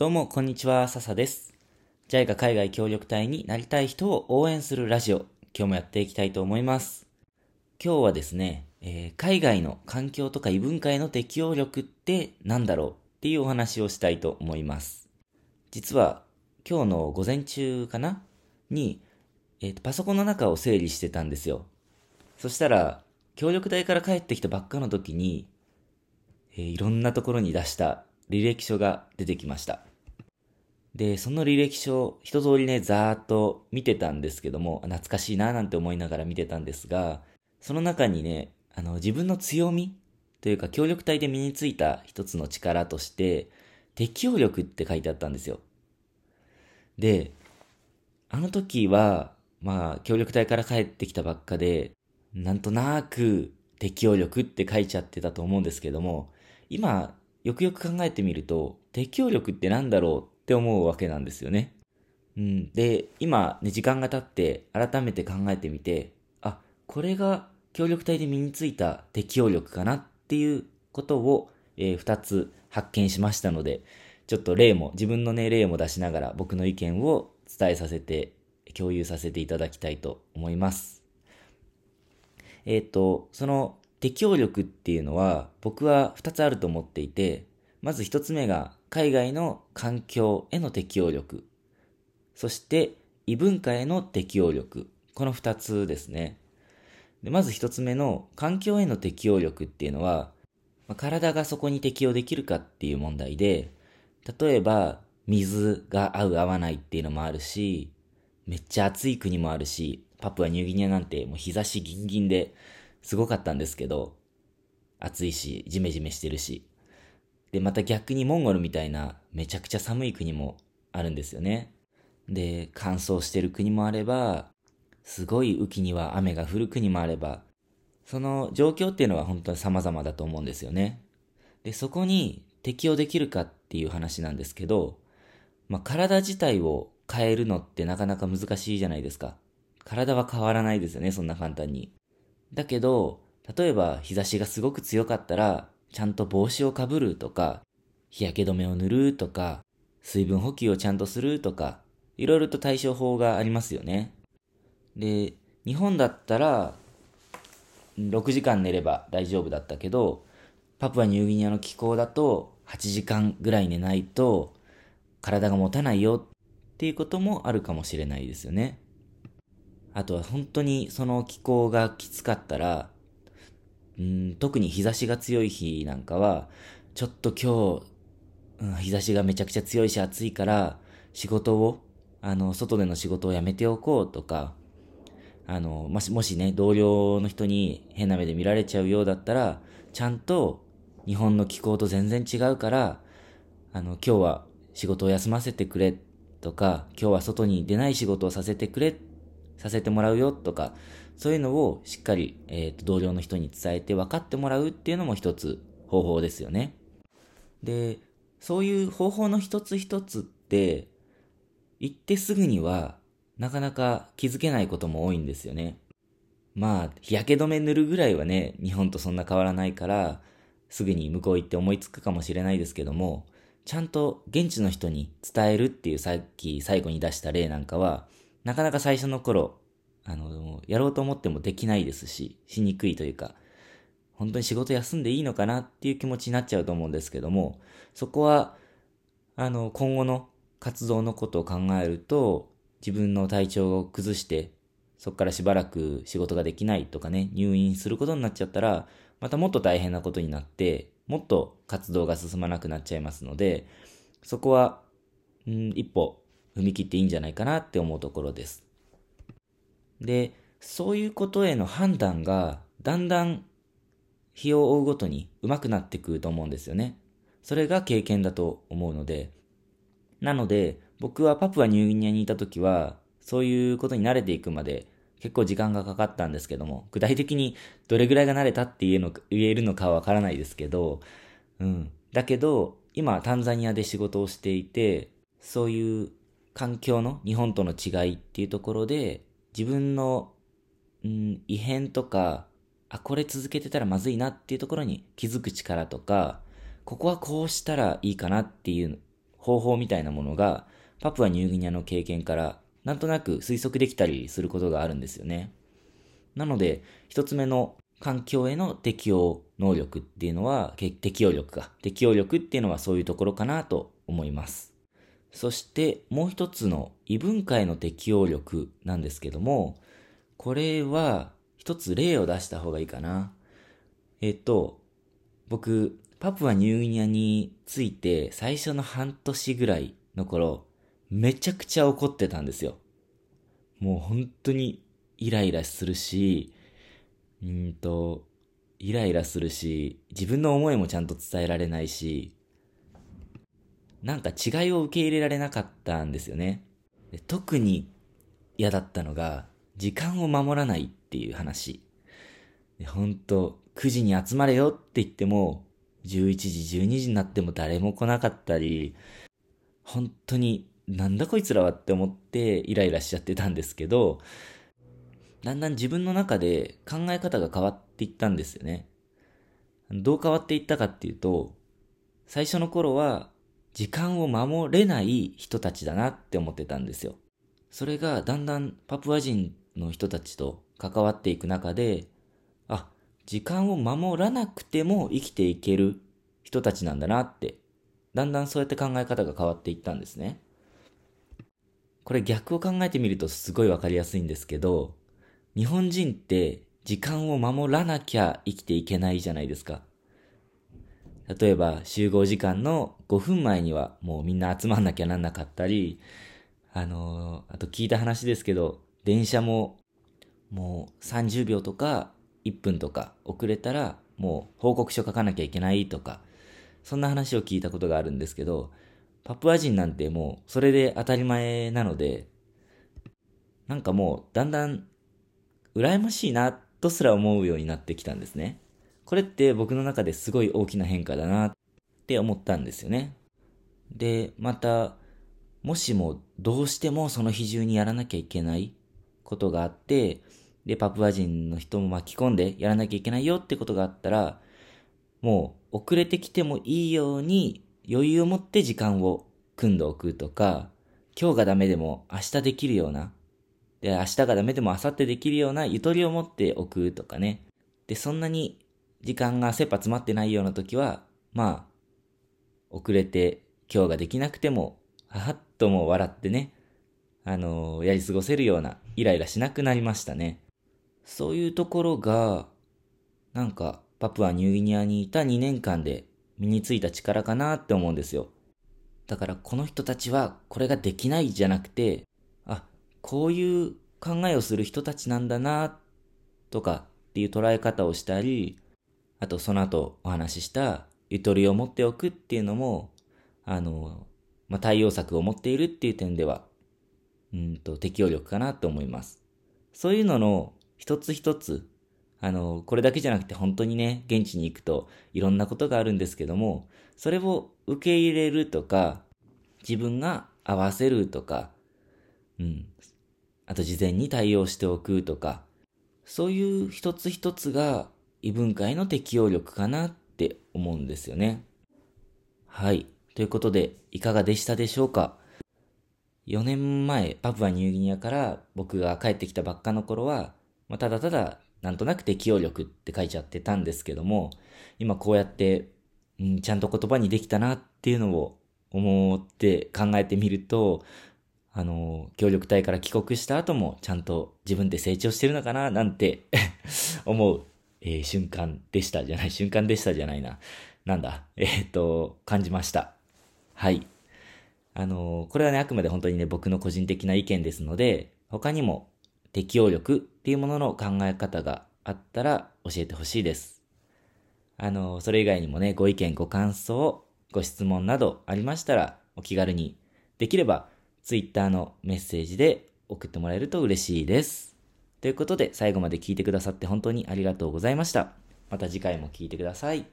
どうも、こんにちは、笹です。JICA 海外協力隊になりたい人を応援するラジオ、今日もやっていきたいと思います。今日はですね、えー、海外の環境とか異文化への適応力って何だろうっていうお話をしたいと思います。実は、今日の午前中かな？に、えーと、パソコンの中を整理してたんですよ。そしたら、協力隊から帰ってきたばっかの時に、えー、いろんなところに出した履歴書が出てきました。で、その履歴書、一通りね、ざーっと見てたんですけども、懐かしいななんて思いながら見てたんですが、その中にね、あの、自分の強みというか協力隊で身についた一つの力として、適応力って書いてあったんですよ。で、あの時は、まあ、協力隊から帰ってきたばっかで、なんとなく適応力って書いちゃってたと思うんですけども、今、よくよく考えてみると、適応力って何だろうって思うわけなんですよね。うん。で、今、ね、時間が経って改めて考えてみて、あ、これが協力隊で身についた適応力かなっていうことを、えー、2つ発見しましたので、ちょっと例も、自分のね、例も出しながら僕の意見を伝えさせて、共有させていただきたいと思います。えっ、ー、と、その適応力っていうのは僕は2つあると思っていて、まず1つ目が海外の環境への適応力。そして、異文化への適応力。この二つですね。でまず一つ目の環境への適応力っていうのは、まあ、体がそこに適応できるかっていう問題で、例えば、水が合う合わないっていうのもあるし、めっちゃ暑い国もあるし、パプアニューギニアなんてもう日差しギンギンですごかったんですけど、暑いし、ジメジメしてるし。で、また逆にモンゴルみたいなめちゃくちゃ寒い国もあるんですよね。で、乾燥してる国もあれば、すごい雨季には雨が降る国もあれば、その状況っていうのは本当に様々だと思うんですよね。で、そこに適応できるかっていう話なんですけど、まあ、体自体を変えるのってなかなか難しいじゃないですか。体は変わらないですよね、そんな簡単に。だけど、例えば日差しがすごく強かったら、ちゃんと帽子をかぶるとか、日焼け止めを塗るとか、水分補給をちゃんとするとか、いろいろと対処法がありますよね。で、日本だったら、6時間寝れば大丈夫だったけど、パプアニューギニアの気候だと8時間ぐらい寝ないと体が持たないよっていうこともあるかもしれないですよね。あとは本当にその気候がきつかったら、うん、特に日差しが強い日なんかは、ちょっと今日、うん、日差しがめちゃくちゃ強いし暑いから、仕事を、あの、外での仕事をやめておこうとか、あの、もし、もしね、同僚の人に変な目で見られちゃうようだったら、ちゃんと日本の気候と全然違うから、あの、今日は仕事を休ませてくれとか、今日は外に出ない仕事をさせてくれ、させてもらうよとか、そういうのをしっかり、え、ー、と、同僚の人に伝えて分かってもらうっていうのも一つ方法ですよね。で、そういう方法の一つ一つって、行ってすぐには、なかなか気づけないことも多いんですよね。まあ、日焼け止め塗るぐらいはね、日本とそんな変わらないから、すぐに向こう行って思いつくかもしれないですけども、ちゃんと現地の人に伝えるっていうさっき最後に出した例なんかは、なかなか最初の頃あの、やろうと思ってもできないですし、しにくいというか、本当に仕事休んでいいのかなっていう気持ちになっちゃうと思うんですけども、そこは、あの、今後の活動のことを考えると、自分の体調を崩して、そこからしばらく仕事ができないとかね、入院することになっちゃったら、またもっと大変なことになって、もっと活動が進まなくなっちゃいますので、そこは、うん、一歩踏み切っていいんじゃないかなって思うところです。で、そういうことへの判断がだんだん日を追うごとに上手くなってくると思うんですよね。それが経験だと思うので。なので、僕はパプアニューギニアにいた時は、そういうことに慣れていくまで結構時間がかかったんですけども、具体的にどれぐらいが慣れたって言えの言えるのかわからないですけど、うん。だけど、今タンザニアで仕事をしていて、そういう環境の日本との違いっていうところで、自分の、うん、異変とか、あ、これ続けてたらまずいなっていうところに気づく力とか、ここはこうしたらいいかなっていう方法みたいなものが、パプアニューギニアの経験からなんとなく推測できたりすることがあるんですよね。なので、一つ目の環境への適応能力っていうのは、適応力か。適応力っていうのはそういうところかなと思います。そしてもう一つの異文化への適応力なんですけども、これは一つ例を出した方がいいかな。えっと、僕、パプアニューギニアについて最初の半年ぐらいの頃、めちゃくちゃ怒ってたんですよ。もう本当にイライラするし、うんと、イライラするし、自分の思いもちゃんと伝えられないし、なんか違いを受け入れられなかったんですよね。特に嫌だったのが、時間を守らないっていう話。ほんと、9時に集まれよって言っても、11時、12時になっても誰も来なかったり、本当になんだこいつらはって思ってイライラしちゃってたんですけど、だんだん自分の中で考え方が変わっていったんですよね。どう変わっていったかっていうと、最初の頃は時間を守れない人たちだなって思ってたんですよ。それがだんだんパプア人の人たちと関わっていく中で、あ、時間を守らなくても生きていける人たちなんだなって、だんだんそうやって考え方が変わっていったんですね。これ逆を考えてみるとすごいわかりやすいんですけど、日本人って時間を守らなきゃ生きていけないじゃないですか。例えば集合時間の5分前にはもうみんな集まんなきゃなんなかったり、あのー、あと聞いた話ですけど、電車ももう30秒とか1分とか遅れたらもう報告書書かなきゃいけないとか、そんな話を聞いたことがあるんですけど、パプア人なんてもうそれで当たり前なので、なんかもうだんだん羨ましいなとすら思うようになってきたんですね。これって僕の中ですごい大きな変化だなって思ったんですよね。で、また、もしもどうしてもその日中にやらなきゃいけないことがあって、で、パプア人の人も巻き込んでやらなきゃいけないよってことがあったら、もう遅れてきてもいいように余裕を持って時間を組んでおくとか、今日がダメでも明日できるような、で、明日がダメでも明後日できるようなゆとりを持っておくとかね。で、そんなに時間が切羽詰まってないような時は、まあ、遅れて今日ができなくても、ははっとも笑ってね、あのー、やり過ごせるような、イライラしなくなりましたね。そういうところが、なんか、パプアニューギニアにいた2年間で身についた力かなって思うんですよ。だからこの人たちはこれができないじゃなくて、あ、こういう考えをする人たちなんだな、とかっていう捉え方をしたり、あとその後お話ししたゆとりを持っておくっていうのも、あの、まあ、対応策を持っているっていう点では、うんと適応力かなと思います。そういうのの一つ一つあの、これだけじゃなくて本当にね、現地に行くといろんなことがあるんですけども、それを受け入れるとか、自分が合わせるとか、うん。あと事前に対応しておくとか、そういう一つ一つが異文化への適応力かなって思うんですよね。はい。ということで、いかがでしたでしょうか ?4 年前、パプアニューギニアから僕が帰ってきたばっかの頃は、まあ、ただただなんとなく適応力って書いちゃってたんですけども、今こうやって、うん、ちゃんと言葉にできたなっていうのを思って考えてみると、あの、協力隊から帰国した後もちゃんと自分で成長してるのかななんて 思う、えー、瞬間でしたじゃない、瞬間でしたじゃないな。なんだ、えー、っと、感じました。はい。あの、これはね、あくまで本当にね、僕の個人的な意見ですので、他にも適応力っていうものの考え方があったら教えてほしいです。あの、それ以外にもね、ご意見、ご感想、ご質問などありましたらお気軽に、できれば Twitter のメッセージで送ってもらえると嬉しいです。ということで最後まで聞いてくださって本当にありがとうございました。また次回も聞いてください。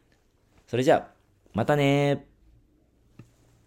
それじゃあ、またね